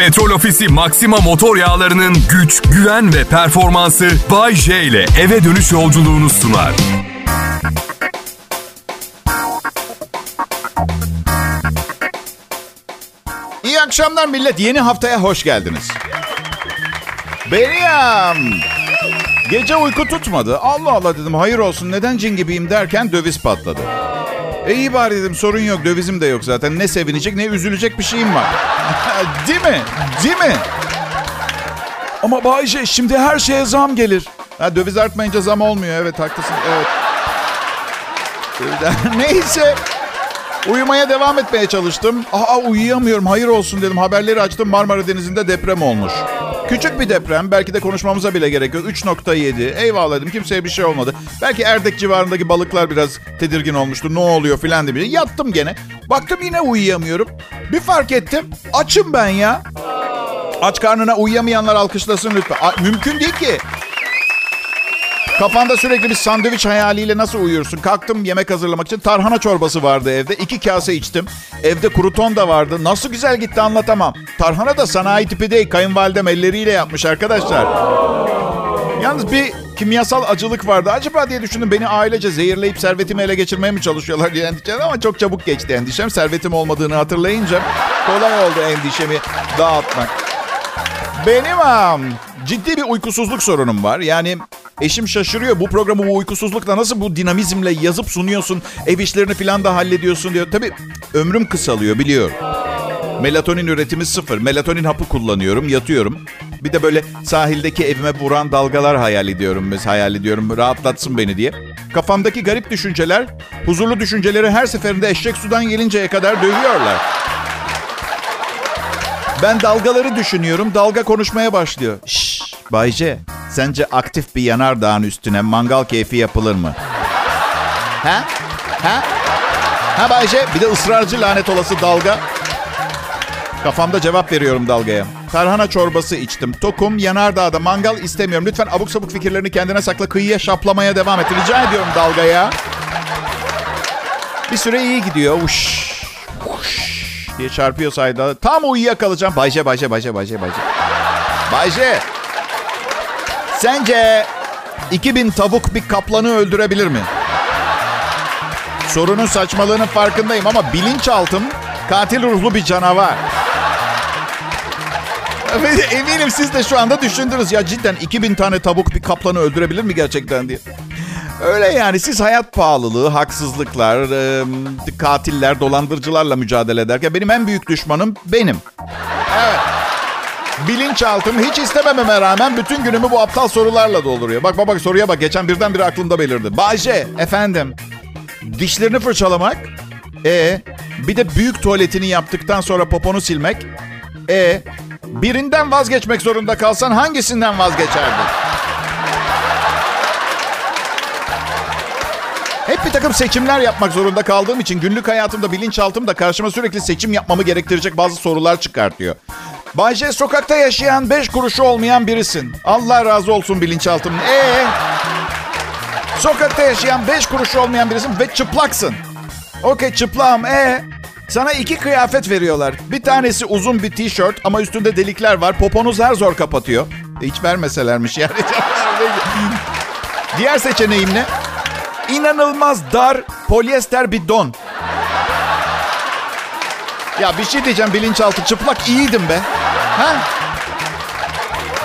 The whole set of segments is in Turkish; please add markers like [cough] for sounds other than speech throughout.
Petrol Ofisi Maxima motor yağlarının güç, güven ve performansı Bay J ile eve dönüş yolculuğunu sunar. İyi akşamlar millet. Yeni haftaya hoş geldiniz. Benim. Gece uyku tutmadı. Allah Allah dedim hayır olsun neden cin gibiyim derken döviz patladı. E iyi bari dedim sorun yok dövizim de yok zaten. Ne sevinecek ne üzülecek bir şeyim var. [laughs] Değil mi? Değil mi? Ama Bayce şimdi her şeye zam gelir. Ha, döviz artmayınca zam olmuyor. Evet haklısın. Evet. [laughs] Neyse. Uyumaya devam etmeye çalıştım. Aa uyuyamıyorum. Hayır olsun dedim. Haberleri açtım. Marmara Denizi'nde deprem olmuş. Küçük bir deprem. Belki de konuşmamıza bile gerek yok. 3.7. Eyvallah dedim. Kimseye bir şey olmadı. Belki Erdek civarındaki balıklar biraz tedirgin olmuştu. Ne oluyor filan diye. Yattım gene. Baktım yine uyuyamıyorum. Bir fark ettim. Açım ben ya. Aç karnına uyuyamayanlar alkışlasın lütfen. A- mümkün değil ki. Kafanda sürekli bir sandviç hayaliyle nasıl uyursun? Kalktım yemek hazırlamak için. Tarhana çorbası vardı evde. İki kase içtim. Evde kruton da vardı. Nasıl güzel gitti anlatamam. Tarhana da sanayi tipi değil. Kayınvalidem elleriyle yapmış arkadaşlar. Yalnız bir kimyasal acılık vardı. Acaba diye düşündüm beni ailece zehirleyip servetimi ele geçirmeye mi çalışıyorlar diye endişem ama çok çabuk geçti endişem. Servetim olmadığını hatırlayınca kolay oldu endişemi dağıtmak. Benim am, ciddi bir uykusuzluk sorunum var. Yani eşim şaşırıyor. Bu programı bu uykusuzlukla nasıl bu dinamizmle yazıp sunuyorsun? Ev işlerini falan da hallediyorsun diyor. Tabii ömrüm kısalıyor biliyorum. Melatonin üretimi sıfır. Melatonin hapı kullanıyorum, yatıyorum. Bir de böyle sahildeki evime vuran dalgalar hayal ediyorum. Mesela hayal ediyorum rahatlatsın beni diye. Kafamdaki garip düşünceler, huzurlu düşünceleri her seferinde eşek sudan gelinceye kadar dövüyorlar. Ben dalgaları düşünüyorum. Dalga konuşmaya başlıyor. Şşş Bayce, sence aktif bir yanardağın üstüne mangal keyfi yapılır mı? Ha? Ha? Ha Bayce? Bir de ısrarcı lanet olası dalga. Kafamda cevap veriyorum dalgaya. Tarhana çorbası içtim. Tokum, yanardağda mangal istemiyorum. Lütfen abuk sabuk fikirlerini kendine sakla. Kıyıya şaplamaya devam et. Rica ediyorum dalgaya. Bir süre iyi gidiyor. Uş, uş diye çarpıyor sayda. Tam uyuyakalacağım. Bayce, Bayce, Bayce, Bayce, Bayce. Bayce. Sence 2000 tavuk bir kaplanı öldürebilir mi? Sorunun saçmalığının farkındayım ama bilinçaltım katil ruhlu bir canavar. Eminim siz de şu anda düşündünüz ya cidden 2000 tane tavuk bir kaplanı öldürebilir mi gerçekten diye. Öyle yani siz hayat pahalılığı, haksızlıklar, e, katiller, dolandırıcılarla mücadele ederken benim en büyük düşmanım benim. Evet. Bilinçaltım hiç istemememe rağmen bütün günümü bu aptal sorularla dolduruyor. Bak bak bak soruya bak geçen birdenbire aklımda belirdi. Bayce efendim dişlerini fırçalamak, e bir de büyük tuvaletini yaptıktan sonra poponu silmek, e birinden vazgeçmek zorunda kalsan hangisinden vazgeçerdin? Hep bir takım seçimler yapmak zorunda kaldığım için günlük hayatımda bilinçaltımda karşıma sürekli seçim yapmamı gerektirecek bazı sorular çıkartıyor. Bayce sokakta yaşayan beş kuruşu olmayan birisin. Allah razı olsun bilinçaltım. Ee, sokakta yaşayan beş kuruşu olmayan birisin ve çıplaksın. Okey çıplağım. Ee, sana iki kıyafet veriyorlar. Bir tanesi uzun bir tişört ama üstünde delikler var. Poponuz her zor kapatıyor. E, hiç vermeselermiş yani. [laughs] Diğer seçeneğim ne? İnanılmaz dar polyester bir don. Ya bir şey diyeceğim bilinçaltı çıplak iyiydim be. Ha?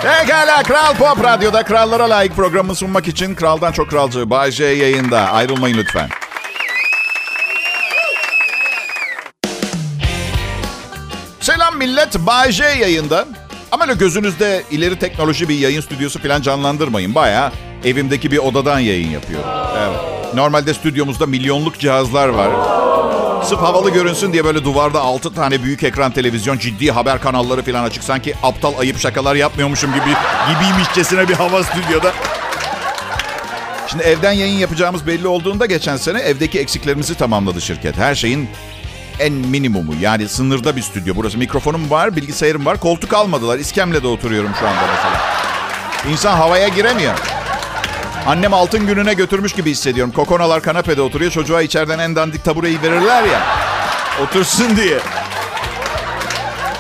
Pekala Kral Pop Radyo'da krallara layık programı sunmak için Kraldan Çok Kralcı Bay J yayında. Ayrılmayın lütfen. Selam millet. Bay J yayında. Ama öyle gözünüzde ileri teknoloji bir yayın stüdyosu falan canlandırmayın. Baya evimdeki bir odadan yayın yapıyorum. Evet. Normalde stüdyomuzda milyonluk cihazlar var. Sırf havalı görünsün diye böyle duvarda 6 tane büyük ekran televizyon, ciddi haber kanalları falan açık. Sanki aptal ayıp şakalar yapmıyormuşum gibi gibiymişçesine bir hava stüdyoda. Şimdi evden yayın yapacağımız belli olduğunda geçen sene evdeki eksiklerimizi tamamladı şirket. Her şeyin en minimumu yani sınırda bir stüdyo. Burası mikrofonum var, bilgisayarım var. Koltuk almadılar. İskemlede oturuyorum şu anda mesela. İnsan havaya giremiyor. Annem altın gününe götürmüş gibi hissediyorum. Kokonalar kanepede oturuyor. Çocuğa içeriden en dandik tabureyi verirler ya. Otursun diye.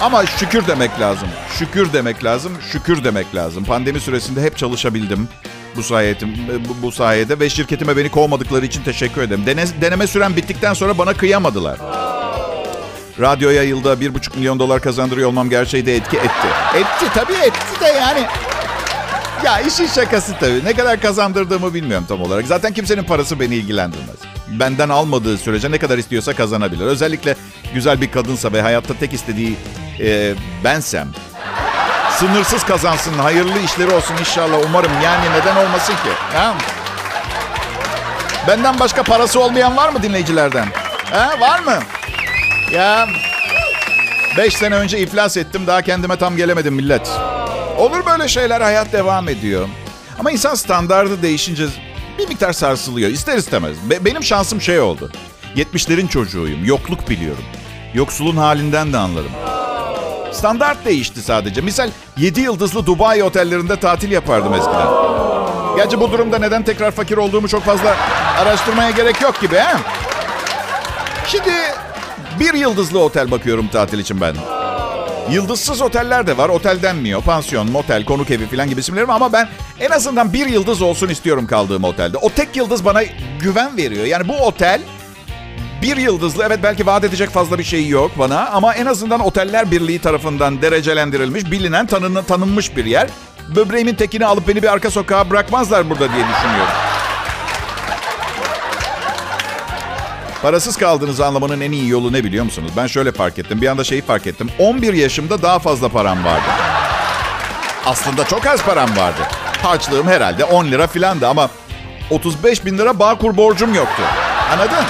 Ama şükür demek lazım. Şükür demek lazım. Şükür demek lazım. Pandemi süresinde hep çalışabildim. Bu sayede, bu, bu sayede ve şirketime beni kovmadıkları için teşekkür ederim. Dene, deneme süren bittikten sonra bana kıyamadılar. Radyoya yılda bir buçuk milyon dolar kazandırıyor olmam gerçeği de etki etti. Etti tabii etti de yani. Ya işin şakası tabii. Ne kadar kazandırdığımı bilmiyorum tam olarak. Zaten kimsenin parası beni ilgilendirmez. Benden almadığı sürece ne kadar istiyorsa kazanabilir. Özellikle güzel bir kadınsa ve hayatta tek istediği e, bensem. Sınırsız kazansın, hayırlı işleri olsun inşallah umarım. Yani neden olmasın ki? Ha? Benden başka parası olmayan var mı dinleyicilerden? Ha, var mı? Ya beş sene önce iflas ettim. Daha kendime tam gelemedim millet. Böyle şeyler hayat devam ediyor. Ama insan standardı değişince bir miktar sarsılıyor. İster istemez. Be- benim şansım şey oldu. 70'lerin çocuğuyum. Yokluk biliyorum. Yoksulun halinden de anlarım. Standart değişti sadece. Misal 7 yıldızlı Dubai otellerinde tatil yapardım eskiden. Gerçi bu durumda neden tekrar fakir olduğumu çok fazla araştırmaya gerek yok gibi he? Şimdi bir yıldızlı otel bakıyorum tatil için ben. Yıldızsız oteller de var. Otel denmiyor. Pansiyon, motel, konuk evi falan gibi isimlerim ama ben en azından bir yıldız olsun istiyorum kaldığım otelde. O tek yıldız bana güven veriyor. Yani bu otel bir yıldızlı. Evet belki vaat edecek fazla bir şey yok bana ama en azından Oteller Birliği tarafından derecelendirilmiş, bilinen, tanın, tanınmış bir yer. Böbreğimin tekini alıp beni bir arka sokağa bırakmazlar burada diye düşünüyorum. Parasız kaldığınızı anlamanın en iyi yolu ne biliyor musunuz? Ben şöyle fark ettim. Bir anda şeyi fark ettim. 11 yaşımda daha fazla param vardı. Aslında çok az param vardı. Harçlığım herhalde 10 lira filandı ama 35 bin lira Bağkur borcum yoktu. Anladın?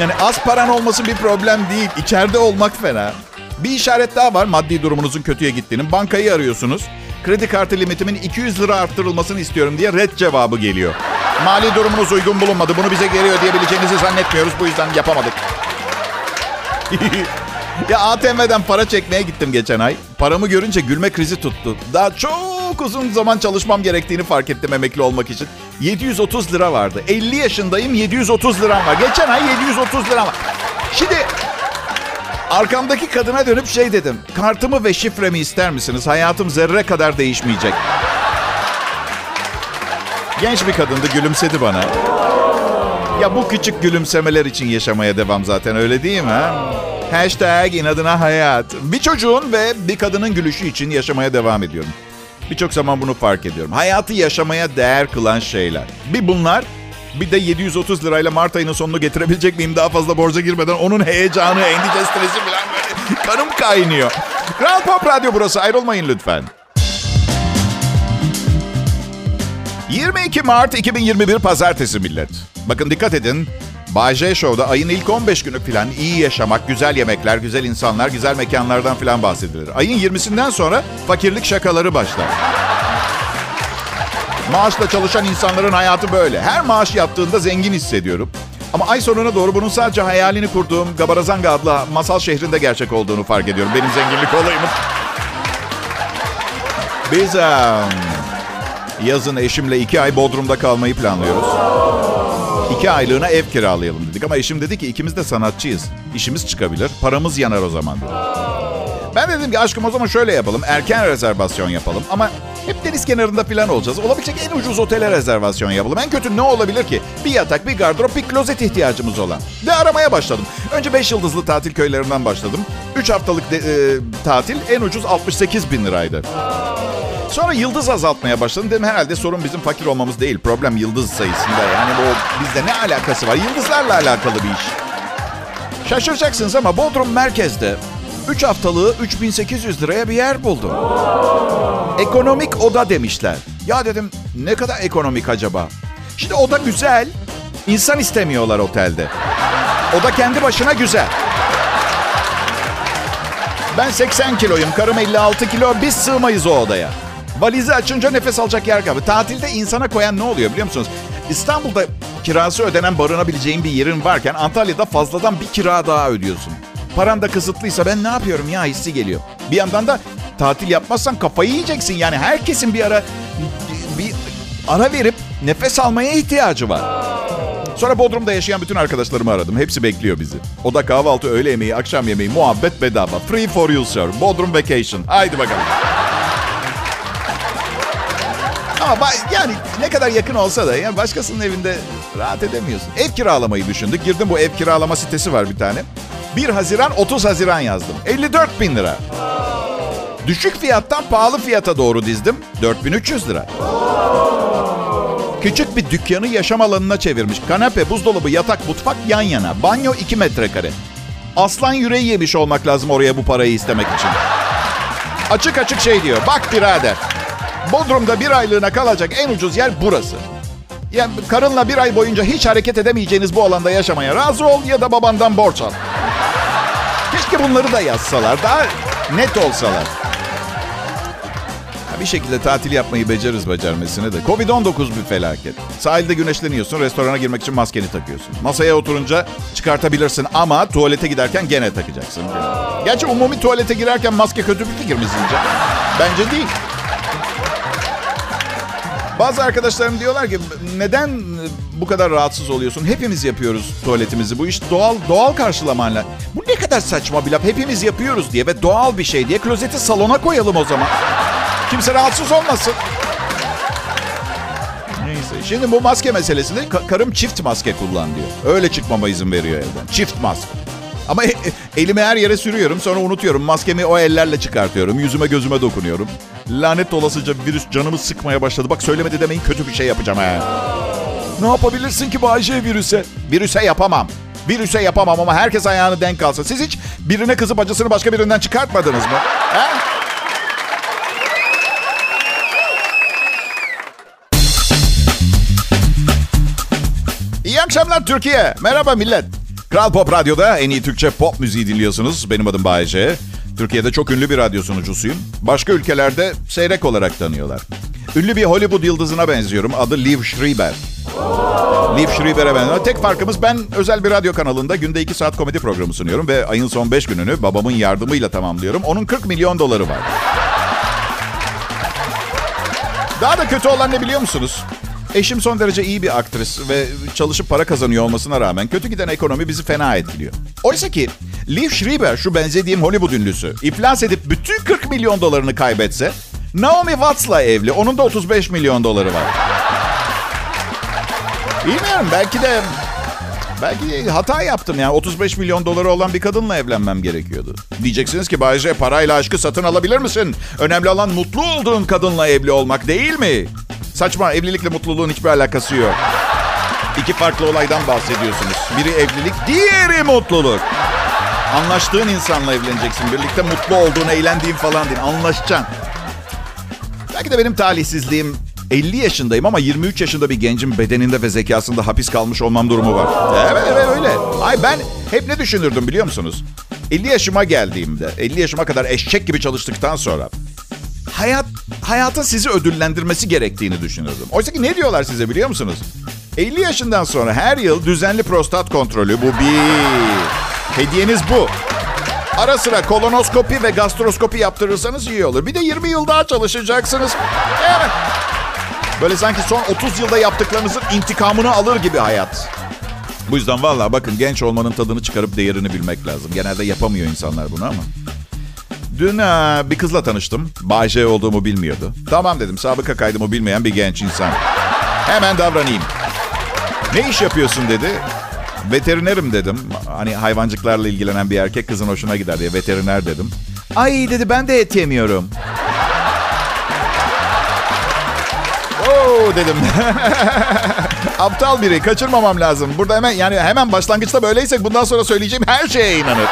Yani az paran olması bir problem değil. İçeride olmak fena. Bir işaret daha var maddi durumunuzun kötüye gittiğinin. Bankayı arıyorsunuz. Kredi kartı limitimin 200 lira arttırılmasını istiyorum diye red cevabı geliyor. Mali durumunuz uygun bulunmadı. Bunu bize geliyor diyebileceğinizi zannetmiyoruz. Bu yüzden yapamadık. [laughs] ya ATM'den para çekmeye gittim geçen ay. Paramı görünce gülme krizi tuttu. Daha çok uzun zaman çalışmam gerektiğini fark ettim emekli olmak için. 730 lira vardı. 50 yaşındayım 730 liram var. Geçen ay 730 liram var. Şimdi arkamdaki kadına dönüp şey dedim. Kartımı ve şifremi ister misiniz? Hayatım zerre kadar değişmeyecek. Genç bir kadındı gülümsedi bana. Ya bu küçük gülümsemeler için yaşamaya devam zaten öyle değil mi? Ha? Hashtag inadına hayat. Bir çocuğun ve bir kadının gülüşü için yaşamaya devam ediyorum. Birçok zaman bunu fark ediyorum. Hayatı yaşamaya değer kılan şeyler. Bir bunlar, bir de 730 lirayla Mart ayının sonunu getirebilecek miyim daha fazla borca girmeden onun heyecanı, endişe, stresi falan böyle kanım kaynıyor. Kral Pop Radyo burası ayrılmayın lütfen. 22 Mart 2021 Pazartesi millet. Bakın dikkat edin. Bay J Show'da ayın ilk 15 günü falan iyi yaşamak, güzel yemekler, güzel insanlar, güzel mekanlardan falan bahsedilir. Ayın 20'sinden sonra fakirlik şakaları başlar. Maaşla çalışan insanların hayatı böyle. Her maaş yattığında zengin hissediyorum. Ama ay sonuna doğru bunun sadece hayalini kurduğum Gabarazanga adlı masal şehrinde gerçek olduğunu fark ediyorum. Benim zenginlik olayımın. Biz um, yazın eşimle iki ay Bodrum'da kalmayı planlıyoruz. İki aylığına ev kiralayalım dedik. Ama eşim dedi ki ikimiz de sanatçıyız. İşimiz çıkabilir. Paramız yanar o zaman dedi. Ben dedim ki aşkım o zaman şöyle yapalım. Erken rezervasyon yapalım. Ama hep deniz kenarında falan olacağız. Olabilecek en ucuz otele rezervasyon yapalım. En kötü ne olabilir ki? Bir yatak, bir gardırop, bir klozet ihtiyacımız olan. Ve aramaya başladım. Önce 5 yıldızlı tatil köylerinden başladım. 3 haftalık de, e, tatil en ucuz 68 bin liraydı. Sonra yıldız azaltmaya başladım. Dedim herhalde sorun bizim fakir olmamız değil. Problem yıldız sayısında. Yani bu bizde ne alakası var? Yıldızlarla alakalı bir iş. Şaşıracaksınız ama Bodrum merkezde 3 haftalığı 3800 liraya bir yer buldum. Ekonomik oda demişler. Ya dedim ne kadar ekonomik acaba? Şimdi oda güzel. İnsan istemiyorlar otelde. Oda kendi başına güzel. Ben 80 kiloyum, karım 56 kilo. Biz sığmayız o odaya. Valizi açınca nefes alacak yer kalmadı. Tatilde insana koyan ne oluyor biliyor musunuz? İstanbul'da kirası ödenen barınabileceğin bir yerin varken Antalya'da fazladan bir kira daha ödüyorsun. Paran da kısıtlıysa ben ne yapıyorum ya hissi geliyor. Bir yandan da tatil yapmazsan kafayı yiyeceksin. Yani herkesin bir ara bir ara verip nefes almaya ihtiyacı var. Sonra Bodrum'da yaşayan bütün arkadaşlarımı aradım. Hepsi bekliyor bizi. Oda kahvaltı, öğle yemeği, akşam yemeği, muhabbet bedava. Free for you sir. Bodrum vacation. Haydi bakalım. Ama yani ne kadar yakın olsa da yani başkasının evinde rahat edemiyorsun. Ev kiralamayı düşündük. Girdim bu ev kiralama sitesi var bir tane. 1 Haziran 30 Haziran yazdım. 54 bin lira. Düşük fiyattan pahalı fiyata doğru dizdim. 4300 lira. Küçük bir dükkanı yaşam alanına çevirmiş. Kanepe, buzdolabı, yatak, mutfak yan yana. Banyo 2 metrekare. Aslan yüreği yemiş olmak lazım oraya bu parayı istemek için. Açık açık şey diyor. Bak birader. Bodrum'da bir aylığına kalacak en ucuz yer burası. Yani karınla bir ay boyunca hiç hareket edemeyeceğiniz bu alanda yaşamaya razı ol ya da babandan borç al. Keşke bunları da yazsalar. Daha net olsalar. Bir şekilde tatil yapmayı beceririz becermesine de. Covid-19 bir felaket. Sahilde güneşleniyorsun, restorana girmek için maskeni takıyorsun. Masaya oturunca çıkartabilirsin ama tuvalete giderken gene takacaksın. Gerçi umumi tuvalete girerken maske kötü bir fikir mi sizce? Bence değil. Bazı arkadaşlarım diyorlar ki neden bu kadar rahatsız oluyorsun? Hepimiz yapıyoruz tuvaletimizi. Bu iş doğal doğal karşılamanla. Bu ne kadar saçma bir laf. Hepimiz yapıyoruz diye ve doğal bir şey diye klozeti salona koyalım o zaman. Kimse rahatsız olmasın. Neyse. Şimdi bu maske meselesinde ka- karım çift maske kullan diyor. Öyle çıkmama izin veriyor evden. Çift maske. Ama e- elimi her yere sürüyorum sonra unutuyorum. Maskemi o ellerle çıkartıyorum. Yüzüme gözüme dokunuyorum. Lanet olasıca virüs canımı sıkmaya başladı. Bak söylemedi demeyin kötü bir şey yapacağım ha. Ne yapabilirsin ki Bayce virüse? Virüse yapamam. Virüse yapamam ama herkes ayağını denk alsa. Siz hiç birine kızıp acısını başka birinden çıkartmadınız mı? He? İyi akşamlar Türkiye. Merhaba millet. Kral Pop Radyo'da en iyi Türkçe pop müziği dinliyorsunuz. Benim adım Bayece. Türkiye'de çok ünlü bir radyo sunucusuyum. Başka ülkelerde seyrek olarak tanıyorlar. Ünlü bir Hollywood yıldızına benziyorum. Adı Liv Schreiber. Liv Schreiber'e benziyorum. Tek farkımız ben özel bir radyo kanalında günde 2 saat komedi programı sunuyorum. Ve ayın son 5 gününü babamın yardımıyla tamamlıyorum. Onun 40 milyon doları var. Daha da kötü olan ne biliyor musunuz? Eşim son derece iyi bir aktris ve çalışıp para kazanıyor olmasına rağmen kötü giden ekonomi bizi fena etkiliyor. Oysa ki Liv Schreiber şu benzediğim Hollywood ünlüsü iflas edip bütün 40 milyon dolarını kaybetse Naomi Watts'la evli. Onun da 35 milyon doları var. Bilmiyorum belki de belki hata yaptım yani 35 milyon doları olan bir kadınla evlenmem gerekiyordu. Diyeceksiniz ki Bayce parayla aşkı satın alabilir misin? Önemli olan mutlu olduğun kadınla evli olmak değil mi? Saçma evlilikle mutluluğun hiçbir alakası yok. İki farklı olaydan bahsediyorsunuz. Biri evlilik, diğeri mutluluk. Anlaştığın insanla evleneceksin. Birlikte mutlu olduğun, eğlendiğin falan değil. Anlaşacaksın. Belki de benim talihsizliğim 50 yaşındayım ama 23 yaşında bir gencin bedeninde ve zekasında hapis kalmış olmam durumu var. Evet evet öyle. Ay ben hep ne düşünürdüm biliyor musunuz? 50 yaşıma geldiğimde, 50 yaşıma kadar eşek gibi çalıştıktan sonra hayat hayatın sizi ödüllendirmesi gerektiğini düşünürdüm. Oysa ki ne diyorlar size biliyor musunuz? 50 yaşından sonra her yıl düzenli prostat kontrolü bu bir. Hediyeniz bu. Ara sıra kolonoskopi ve gastroskopi yaptırırsanız iyi olur. Bir de 20 yıl daha çalışacaksınız. Evet. Böyle sanki son 30 yılda yaptıklarınızın intikamını alır gibi hayat. Bu yüzden vallahi bakın genç olmanın tadını çıkarıp değerini bilmek lazım. Genelde yapamıyor insanlar bunu ama. Dün ha, bir kızla tanıştım. Bayce olduğumu bilmiyordu. Tamam dedim sabıka kaydımı bilmeyen bir genç insan. Hemen davranayım. Ne iş yapıyorsun dedi. Veterinerim dedim. Hani hayvancıklarla ilgilenen bir erkek kızın hoşuna gider diye veteriner dedim. Ay dedi ben de et yemiyorum. Oo dedim. [laughs] Aptal biri kaçırmamam lazım. Burada hemen yani hemen başlangıçta böyleysek bundan sonra söyleyeceğim her şeye inanır.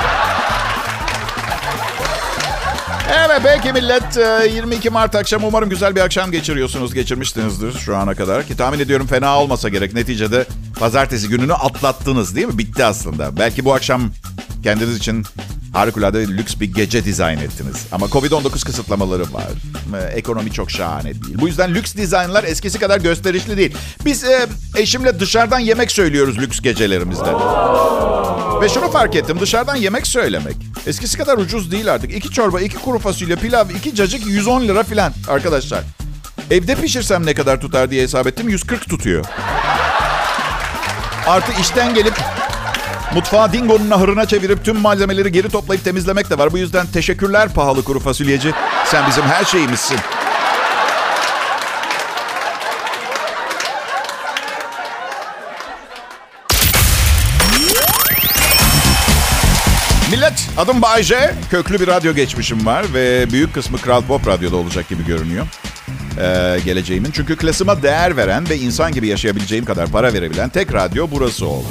Evet belki millet 22 Mart akşamı umarım güzel bir akşam geçiriyorsunuz. Geçirmişsinizdir şu ana kadar. Ki tahmin ediyorum fena olmasa gerek. Neticede pazartesi gününü atlattınız değil mi? Bitti aslında. Belki bu akşam kendiniz için harikulade lüks bir gece dizayn ettiniz. Ama Covid-19 kısıtlamaları var. Ekonomi çok şahane değil. Bu yüzden lüks dizaynlar eskisi kadar gösterişli değil. Biz e, eşimle dışarıdan yemek söylüyoruz lüks gecelerimizde. Ve şunu fark ettim. Dışarıdan yemek söylemek eskisi kadar ucuz değil artık. İki çorba, iki kuru fasulye, pilav, iki cacık 110 lira filan arkadaşlar. Evde pişirsem ne kadar tutar diye hesap ettim. 140 tutuyor. Artı işten gelip mutfağı dingonun ahırına çevirip tüm malzemeleri geri toplayıp temizlemek de var. Bu yüzden teşekkürler pahalı kuru fasulyeci. Sen bizim her şeyimizsin. Adım Bayce. Köklü bir radyo geçmişim var ve büyük kısmı Kral Pop Radyo'da olacak gibi görünüyor. Ee, geleceğimin. Çünkü klasıma değer veren ve insan gibi yaşayabileceğim kadar para verebilen tek radyo burası oldu.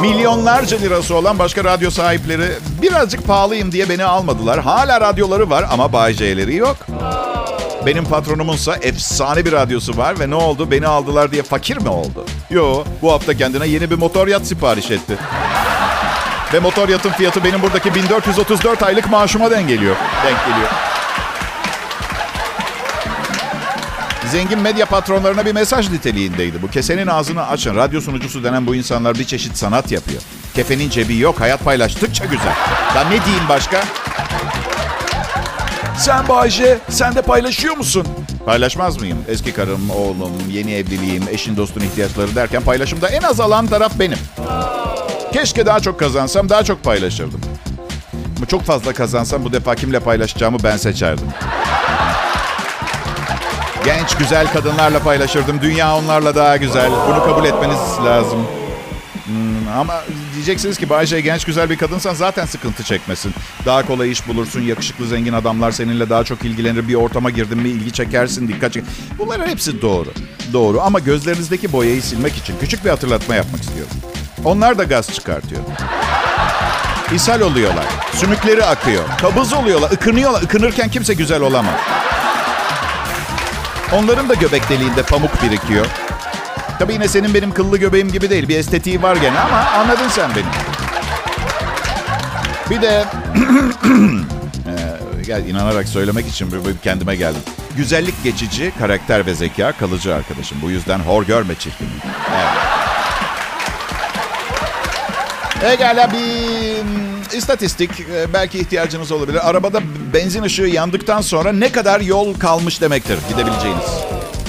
Milyonlarca lirası olan başka radyo sahipleri birazcık pahalıyım diye beni almadılar. Hala radyoları var ama Bayce'leri yok. Benim patronumunsa efsane bir radyosu var ve ne oldu? Beni aldılar diye fakir mi oldu? Yo, bu hafta kendine yeni bir motor yat sipariş etti. Ve motor yatın fiyatı benim buradaki 1434 aylık maaşıma denk geliyor. Denk geliyor. Zengin medya patronlarına bir mesaj niteliğindeydi. Bu kesenin ağzını açın. Radyo sunucusu denen bu insanlar bir çeşit sanat yapıyor. Kefenin cebi yok. Hayat paylaştıkça güzel. Ben ne diyeyim başka? Sen Bayce, sen de paylaşıyor musun? Paylaşmaz mıyım? Eski karım, oğlum, yeni evliliğim, eşin dostun ihtiyaçları derken paylaşımda en az alan taraf benim. Keşke daha çok kazansam, daha çok paylaşırdım. Ama çok fazla kazansam bu defa kimle paylaşacağımı ben seçerdim. Genç, güzel kadınlarla paylaşırdım. Dünya onlarla daha güzel. Bunu kabul etmeniz lazım. Hmm, ama diyeceksiniz ki Bayce genç güzel bir kadınsan zaten sıkıntı çekmesin. Daha kolay iş bulursun. Yakışıklı zengin adamlar seninle daha çok ilgilenir. Bir ortama girdin mi ilgi çekersin, dikkat çek. Bunların hepsi doğru. Doğru ama gözlerinizdeki boyayı silmek için küçük bir hatırlatma yapmak istiyorum. Onlar da gaz çıkartıyor. İshal oluyorlar. Sümükleri akıyor. Kabız oluyorlar. ıkınıyorlar. Ikınırken kimse güzel olamaz. Onların da göbek deliğinde pamuk birikiyor. Tabii yine senin benim kıllı göbeğim gibi değil. Bir estetiği var gene ama anladın sen beni. Bir de [clears throat] ee, gel inanarak söylemek için bir, kendime geldim. Güzellik geçici, karakter ve zeka kalıcı arkadaşım. Bu yüzden hor görme çirkin. Evet. Pekala bir mm, istatistik e, belki ihtiyacınız olabilir. Arabada benzin ışığı yandıktan sonra ne kadar yol kalmış demektir gidebileceğiniz.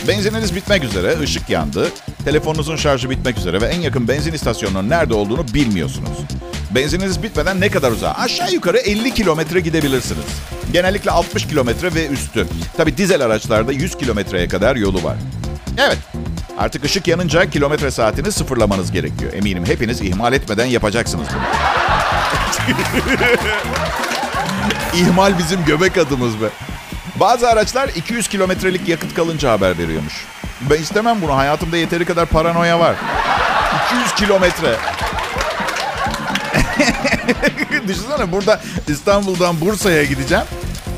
Benzininiz bitmek üzere, ışık yandı. Telefonunuzun şarjı bitmek üzere ve en yakın benzin istasyonunun nerede olduğunu bilmiyorsunuz. Benzininiz bitmeden ne kadar uzağa? Aşağı yukarı 50 kilometre gidebilirsiniz. Genellikle 60 kilometre ve üstü. Tabi dizel araçlarda 100 kilometreye kadar yolu var. Evet, artık ışık yanınca kilometre saatini sıfırlamanız gerekiyor. Eminim hepiniz ihmal etmeden yapacaksınız bunu. [laughs] İhmal bizim göbek adımız be. Bazı araçlar 200 kilometrelik yakıt kalınca haber veriyormuş. Ben istemem bunu. Hayatımda yeteri kadar paranoya var. 200 kilometre. [laughs] Düşünsene burada İstanbul'dan Bursa'ya gideceğim.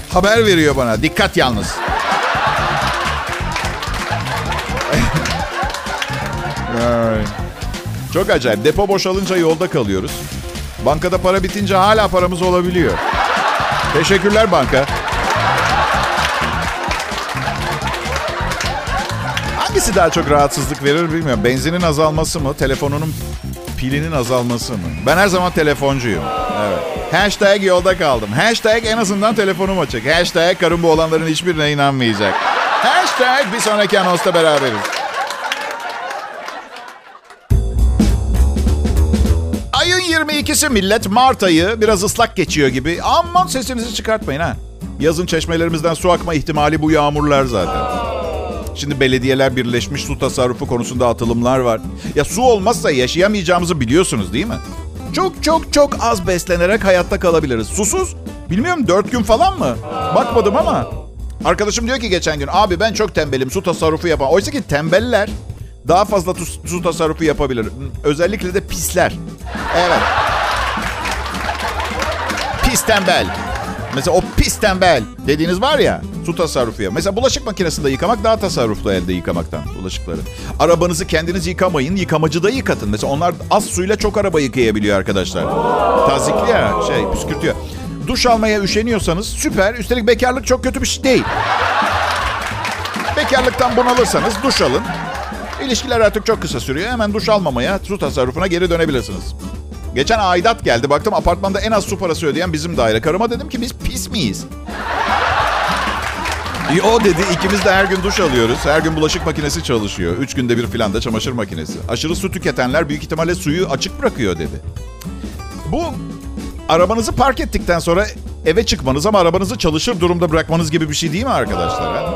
Haber veriyor bana. Dikkat yalnız. Çok acayip. Depo boşalınca yolda kalıyoruz. Bankada para bitince hala paramız olabiliyor. Teşekkürler banka. Hangisi daha çok rahatsızlık verir bilmiyorum. Benzinin azalması mı, telefonunun pilinin azalması mı? Ben her zaman telefoncuyum. Evet. Hashtag yolda kaldım. Hashtag en azından telefonum açık. Hashtag karım bu olanların hiçbirine inanmayacak. Hashtag bir sonraki anonsta beraberiz. 22'si millet. Mart ayı. Biraz ıslak geçiyor gibi. Aman sesinizi çıkartmayın ha. Yazın çeşmelerimizden su akma ihtimali bu yağmurlar zaten. Şimdi belediyeler birleşmiş su tasarrufu konusunda atılımlar var. Ya su olmazsa yaşayamayacağımızı biliyorsunuz değil mi? Çok çok çok az beslenerek hayatta kalabiliriz. Susuz? Bilmiyorum dört gün falan mı? Bakmadım ama. Arkadaşım diyor ki geçen gün abi ben çok tembelim su tasarrufu yapamam. Oysa ki tembeller daha fazla su tasarrufu yapabilir. Özellikle de pisler. Evet. Pis tembel. Mesela o pis tembel dediğiniz var ya su tasarrufu ya. Mesela bulaşık makinesinde yıkamak daha tasarruflu elde yıkamaktan bulaşıkları. Arabanızı kendiniz yıkamayın, yıkamacıda yıkatın. Mesela onlar az suyla çok araba yıkayabiliyor arkadaşlar. Tazikli ya şey püskürtüyor. Duş almaya üşeniyorsanız süper. Üstelik bekarlık çok kötü bir şey değil. Bekarlıktan bunalırsanız duş alın. İlişkiler artık çok kısa sürüyor. Hemen duş almamaya, su tasarrufuna geri dönebilirsiniz. Geçen aidat geldi. Baktım apartmanda en az su parası ödeyen bizim daire. Karıma dedim ki biz pis miyiz? O dedi ikimiz de her gün duş alıyoruz. Her gün bulaşık makinesi çalışıyor. Üç günde bir filan da çamaşır makinesi. Aşırı su tüketenler büyük ihtimalle suyu açık bırakıyor dedi. Bu arabanızı park ettikten sonra eve çıkmanız ama arabanızı çalışır durumda bırakmanız gibi bir şey değil mi arkadaşlar? Ha?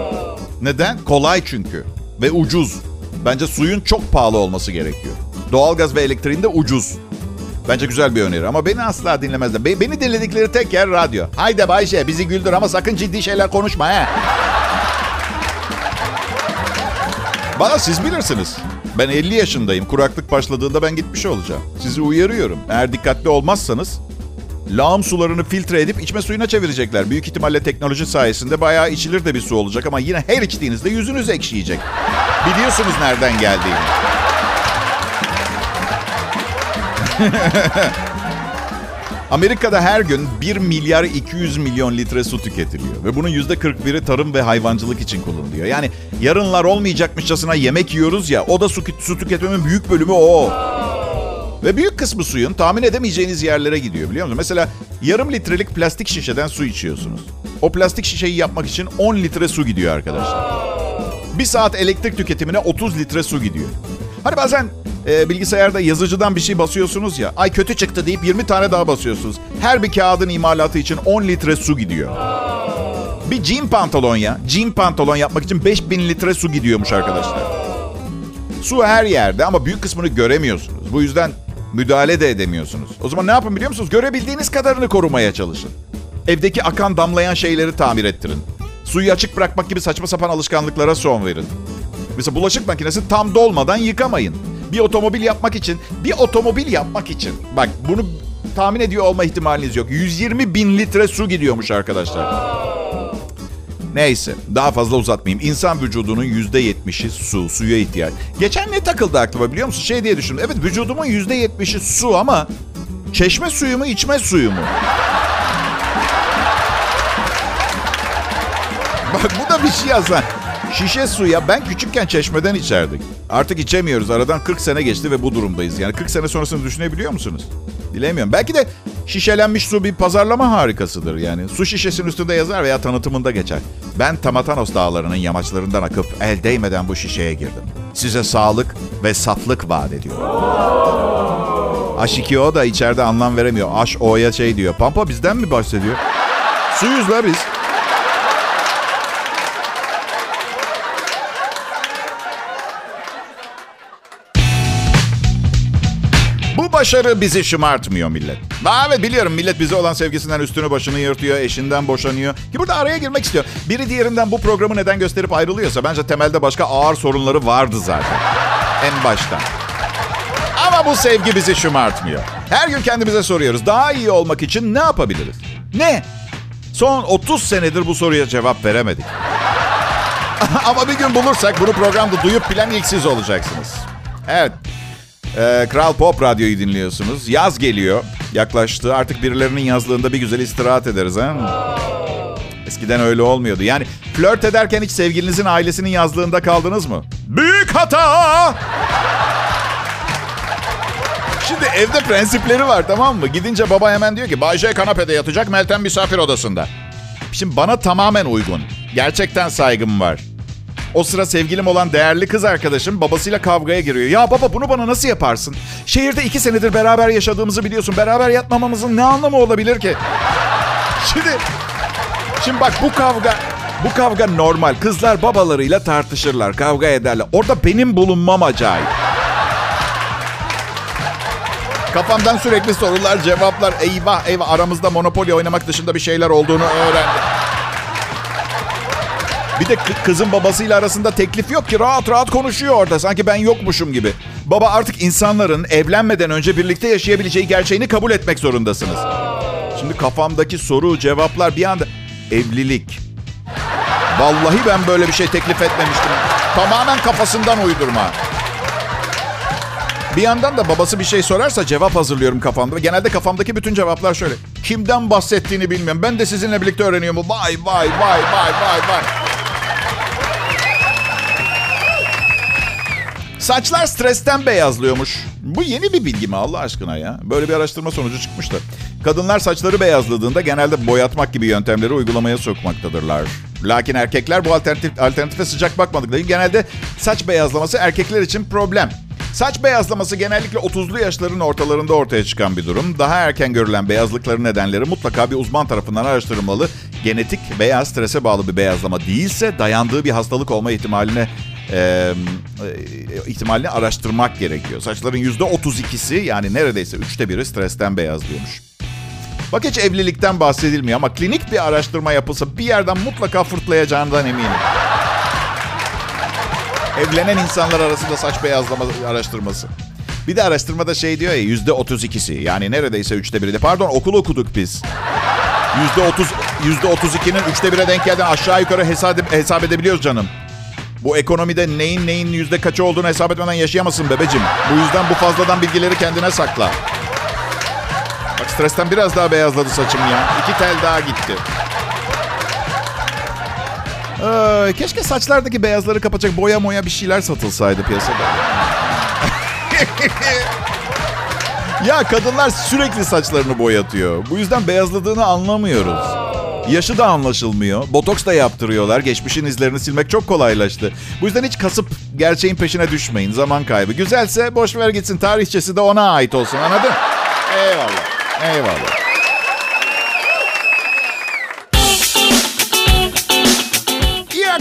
Neden? Kolay çünkü ve ucuz. Bence suyun çok pahalı olması gerekiyor. Doğalgaz ve elektriğin de ucuz. Bence güzel bir öneri ama beni asla dinlemezler. Be- beni dinledikleri tek yer radyo. Haydi Bayşe bizi güldür ama sakın ciddi şeyler konuşma he. Bana siz bilirsiniz. Ben 50 yaşındayım. Kuraklık başladığında ben gitmiş olacağım. Sizi uyarıyorum. Eğer dikkatli olmazsanız lağım sularını filtre edip içme suyuna çevirecekler. Büyük ihtimalle teknoloji sayesinde bayağı içilir de bir su olacak ama yine her içtiğinizde yüzünüz ekşiyecek. Biliyorsunuz nereden geldiğini. [laughs] Amerika'da her gün 1 milyar 200 milyon litre su tüketiliyor. Ve bunun %41'i tarım ve hayvancılık için kullanılıyor. Yani yarınlar olmayacakmışçasına yemek yiyoruz ya o da su, su tüketmemin büyük bölümü o. Ve büyük kısmı suyun tahmin edemeyeceğiniz yerlere gidiyor biliyor musunuz? Mesela yarım litrelik plastik şişeden su içiyorsunuz. O plastik şişeyi yapmak için 10 litre su gidiyor arkadaşlar. Bir saat elektrik tüketimine 30 litre su gidiyor. Hani bazen e, bilgisayarda yazıcıdan bir şey basıyorsunuz ya. Ay kötü çıktı deyip 20 tane daha basıyorsunuz. Her bir kağıdın imalatı için 10 litre su gidiyor. Bir jean pantolon ya. Jean pantolon yapmak için 5000 litre su gidiyormuş arkadaşlar. Su her yerde ama büyük kısmını göremiyorsunuz. Bu yüzden müdahale de edemiyorsunuz. O zaman ne yapın biliyor musunuz? Görebildiğiniz kadarını korumaya çalışın. Evdeki akan damlayan şeyleri tamir ettirin. Suyu açık bırakmak gibi saçma sapan alışkanlıklara son verin. Mesela bulaşık makinesi tam dolmadan yıkamayın. Bir otomobil yapmak için, bir otomobil yapmak için. Bak bunu tahmin ediyor olma ihtimaliniz yok. 120 bin litre su gidiyormuş arkadaşlar. Neyse daha fazla uzatmayayım. İnsan vücudunun %70'i su, suya ihtiyaç. Geçen ne takıldı aklıma biliyor musun? Şey diye düşündüm. Evet vücudumun %70'i su ama çeşme suyu mu içme suyu mu? Bak bu da bir şey yazan. Şişe suya ben küçükken çeşmeden içerdik. Artık içemiyoruz. Aradan 40 sene geçti ve bu durumdayız. Yani 40 sene sonrasını düşünebiliyor musunuz? Bilemiyorum. Belki de şişelenmiş su bir pazarlama harikasıdır. Yani su şişesinin üstünde yazar veya tanıtımında geçer. Ben Tamatanos dağlarının yamaçlarından akıp el değmeden bu şişeye girdim. Size sağlık ve saflık vaat ediyorum. H2O da içeride anlam veremiyor. H-O'ya şey diyor. Pampa bizden mi bahsediyor? Suyuz la biz. Başarı bizi şımartmıyor millet. Daha evet biliyorum millet bize olan sevgisinden üstünü başını yırtıyor, eşinden boşanıyor. Ki burada araya girmek istiyor. Biri diğerinden bu programı neden gösterip ayrılıyorsa bence temelde başka ağır sorunları vardı zaten. En baştan. Ama bu sevgi bizi şımartmıyor. Her gün kendimize soruyoruz. Daha iyi olmak için ne yapabiliriz? Ne? Son 30 senedir bu soruya cevap veremedik. [laughs] Ama bir gün bulursak bunu programda duyup bilen ilk siz olacaksınız. Evet. Ee, Kral Pop Radyo'yu dinliyorsunuz. Yaz geliyor. Yaklaştı. Artık birilerinin yazlığında bir güzel istirahat ederiz. ha? Eskiden öyle olmuyordu. Yani flört ederken hiç sevgilinizin ailesinin yazlığında kaldınız mı? Büyük hata! Şimdi evde prensipleri var tamam mı? Gidince baba hemen diyor ki Bayce kanapede yatacak, Meltem misafir odasında. Şimdi bana tamamen uygun. Gerçekten saygım var. O sıra sevgilim olan değerli kız arkadaşım babasıyla kavgaya giriyor. Ya baba bunu bana nasıl yaparsın? Şehirde iki senedir beraber yaşadığımızı biliyorsun. Beraber yatmamamızın ne anlamı olabilir ki? Şimdi, şimdi bak bu kavga, bu kavga normal. Kızlar babalarıyla tartışırlar, kavga ederler. Orada benim bulunmam acayip. Kafamdan sürekli sorular, cevaplar. Eyvah eyvah aramızda Monopoly oynamak dışında bir şeyler olduğunu öğrendim. Bir de kı- kızın babasıyla arasında teklif yok ki rahat rahat konuşuyor orada. Sanki ben yokmuşum gibi. Baba artık insanların evlenmeden önce birlikte yaşayabileceği gerçeğini kabul etmek zorundasınız. Şimdi kafamdaki soru, cevaplar bir anda evlilik. Vallahi ben böyle bir şey teklif etmemiştim. Tamamen kafasından uydurma. Bir yandan da babası bir şey sorarsa cevap hazırlıyorum kafamda. Genelde kafamdaki bütün cevaplar şöyle. Kimden bahsettiğini bilmiyorum. Ben de sizinle birlikte öğreniyorum. Vay vay vay vay vay vay. Saçlar stresten beyazlıyormuş. Bu yeni bir bilgi mi Allah aşkına ya? Böyle bir araştırma sonucu çıkmıştı. Kadınlar saçları beyazladığında genelde boyatmak gibi yöntemleri uygulamaya sokmaktadırlar. Lakin erkekler bu alternatif, alternatife sıcak bakmadıkları genelde saç beyazlaması erkekler için problem. Saç beyazlaması genellikle 30'lu yaşların ortalarında ortaya çıkan bir durum. Daha erken görülen beyazlıkların nedenleri mutlaka bir uzman tarafından araştırılmalı. Genetik veya strese bağlı bir beyazlama değilse dayandığı bir hastalık olma ihtimaline e, ihtimalini araştırmak gerekiyor. Saçların %32'si yani neredeyse üçte biri stresten beyazlıyormuş. Bak hiç evlilikten bahsedilmiyor ama klinik bir araştırma yapılsa bir yerden mutlaka fırtlayacağından eminim. Evlenen insanlar arasında saç beyazlama araştırması. Bir de araştırmada şey diyor ya yüzde otuz ikisi. Yani neredeyse üçte biri de. Pardon okul okuduk biz. Yüzde otuz, yüzde otuz ikinin üçte bire denk geldiğini aşağı yukarı hesap, hesap edebiliyoruz canım. Bu ekonomide neyin neyin yüzde kaçı olduğunu hesap etmeden yaşayamazsın bebecim. Bu yüzden bu fazladan bilgileri kendine sakla. Bak stresten biraz daha beyazladı saçım ya. İki tel daha gitti. Ee, keşke saçlardaki beyazları kapatacak boya moya bir şeyler satılsaydı piyasada. [laughs] ya kadınlar sürekli saçlarını boyatıyor. Bu yüzden beyazladığını anlamıyoruz. Yaşı da anlaşılmıyor. Botoks da yaptırıyorlar. Geçmişin izlerini silmek çok kolaylaştı. Bu yüzden hiç kasıp gerçeğin peşine düşmeyin. Zaman kaybı. Güzelse boş ver gitsin. Tarihçesi de ona ait olsun. Anladın? Eyvallah. Eyvallah.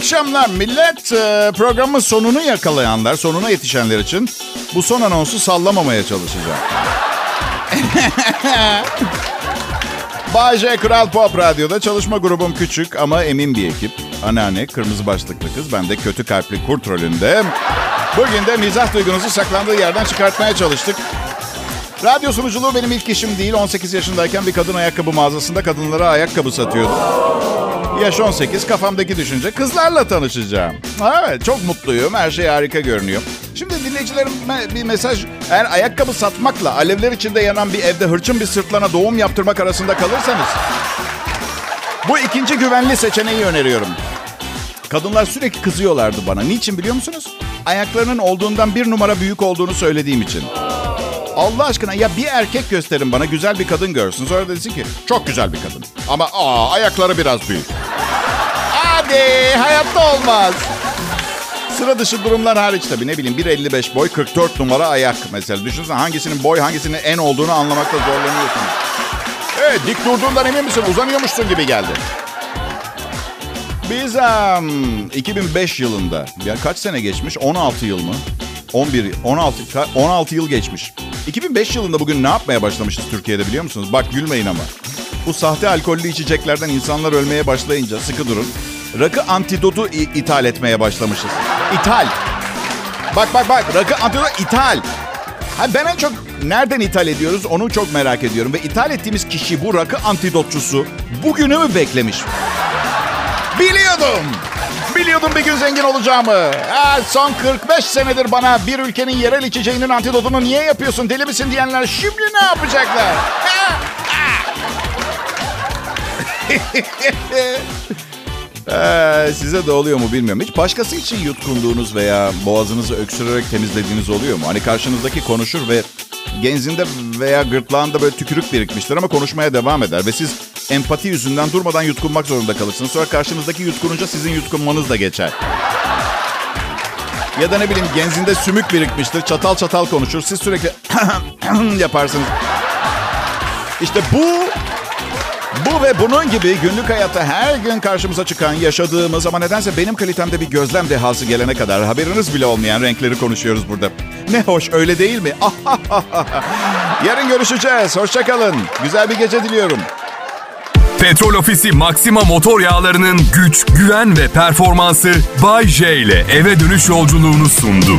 Akşamlar millet. Ee, programın sonunu yakalayanlar, sonuna yetişenler için bu son anonsu sallamamaya çalışacağım. [laughs] Bay J Kral Pop Radyo'da çalışma grubum küçük ama emin bir ekip. Anneanne, kırmızı başlıklı kız, ben de kötü kalpli kurt rolünde. Bugün de mizah duygunuzu saklandığı yerden çıkartmaya çalıştık. Radyo sunuculuğu benim ilk işim değil. 18 yaşındayken bir kadın ayakkabı mağazasında kadınlara ayakkabı satıyordum. Yaş 18, kafamdaki düşünce kızlarla tanışacağım. Evet, çok mutluyum. Her şey harika görünüyor. Şimdi dinleyicilerime bir mesaj. Eğer ayakkabı satmakla alevler içinde yanan bir evde hırçın bir sırtlana doğum yaptırmak arasında kalırsanız... Bu ikinci güvenli seçeneği öneriyorum. Kadınlar sürekli kızıyorlardı bana. Niçin biliyor musunuz? Ayaklarının olduğundan bir numara büyük olduğunu söylediğim için. Allah aşkına ya bir erkek gösterin bana güzel bir kadın görsün. Sonra desin ki çok güzel bir kadın. Ama aa ayakları biraz büyük. Hadi hayatta olmaz. Sıra dışı durumlar hariç tabii ne bileyim 1.55 boy 44 numara ayak mesela. Düşünsene hangisinin boy hangisinin en olduğunu anlamakta zorlanıyorsun. Evet dik durduğundan emin misin? Uzanıyormuşsun gibi geldi. Biz um, 2005 yılında, yani kaç sene geçmiş? 16 yıl mı? 11, 16, 16 yıl geçmiş. 2005 yılında bugün ne yapmaya başlamışız Türkiye'de biliyor musunuz? Bak gülmeyin ama. Bu sahte alkollü içeceklerden insanlar ölmeye başlayınca sıkı durun. Rakı antidotu ithal etmeye başlamışız. İthal. Bak bak bak rakı antidotu ithal. Ha, ben en çok nereden ithal ediyoruz onu çok merak ediyorum. Ve ithal ettiğimiz kişi bu rakı antidotçusu bugünü mü beklemiş? Biliyordum. Biliyordum bir gün zengin olacağımı. Ha, son 45 senedir bana bir ülkenin yerel içeceğinin antidotunu niye yapıyorsun deli misin diyenler şimdi ne yapacaklar? [laughs] ee, size de oluyor mu bilmiyorum. Hiç başkası için yutkunduğunuz veya boğazınızı öksürerek temizlediğiniz oluyor mu? Hani karşınızdaki konuşur ve genzinde veya gırtlağında böyle tükürük birikmiştir ama konuşmaya devam eder. Ve siz empati yüzünden durmadan yutkunmak zorunda kalırsınız. Sonra karşınızdaki yutkununca sizin yutkunmanız da geçer. Ya da ne bileyim genzinde sümük birikmiştir. Çatal çatal konuşur. Siz sürekli [coughs] [coughs] yaparsınız. İşte bu bu ve bunun gibi günlük hayatta her gün karşımıza çıkan, yaşadığımız ama nedense benim kalitemde bir gözlem dehası gelene kadar haberiniz bile olmayan renkleri konuşuyoruz burada. Ne hoş öyle değil mi? Yarın görüşeceğiz. Hoşçakalın. Güzel bir gece diliyorum. Petrol Ofisi Maxima motor yağlarının güç, güven ve performansı Bay J ile eve dönüş yolculuğunu sundu.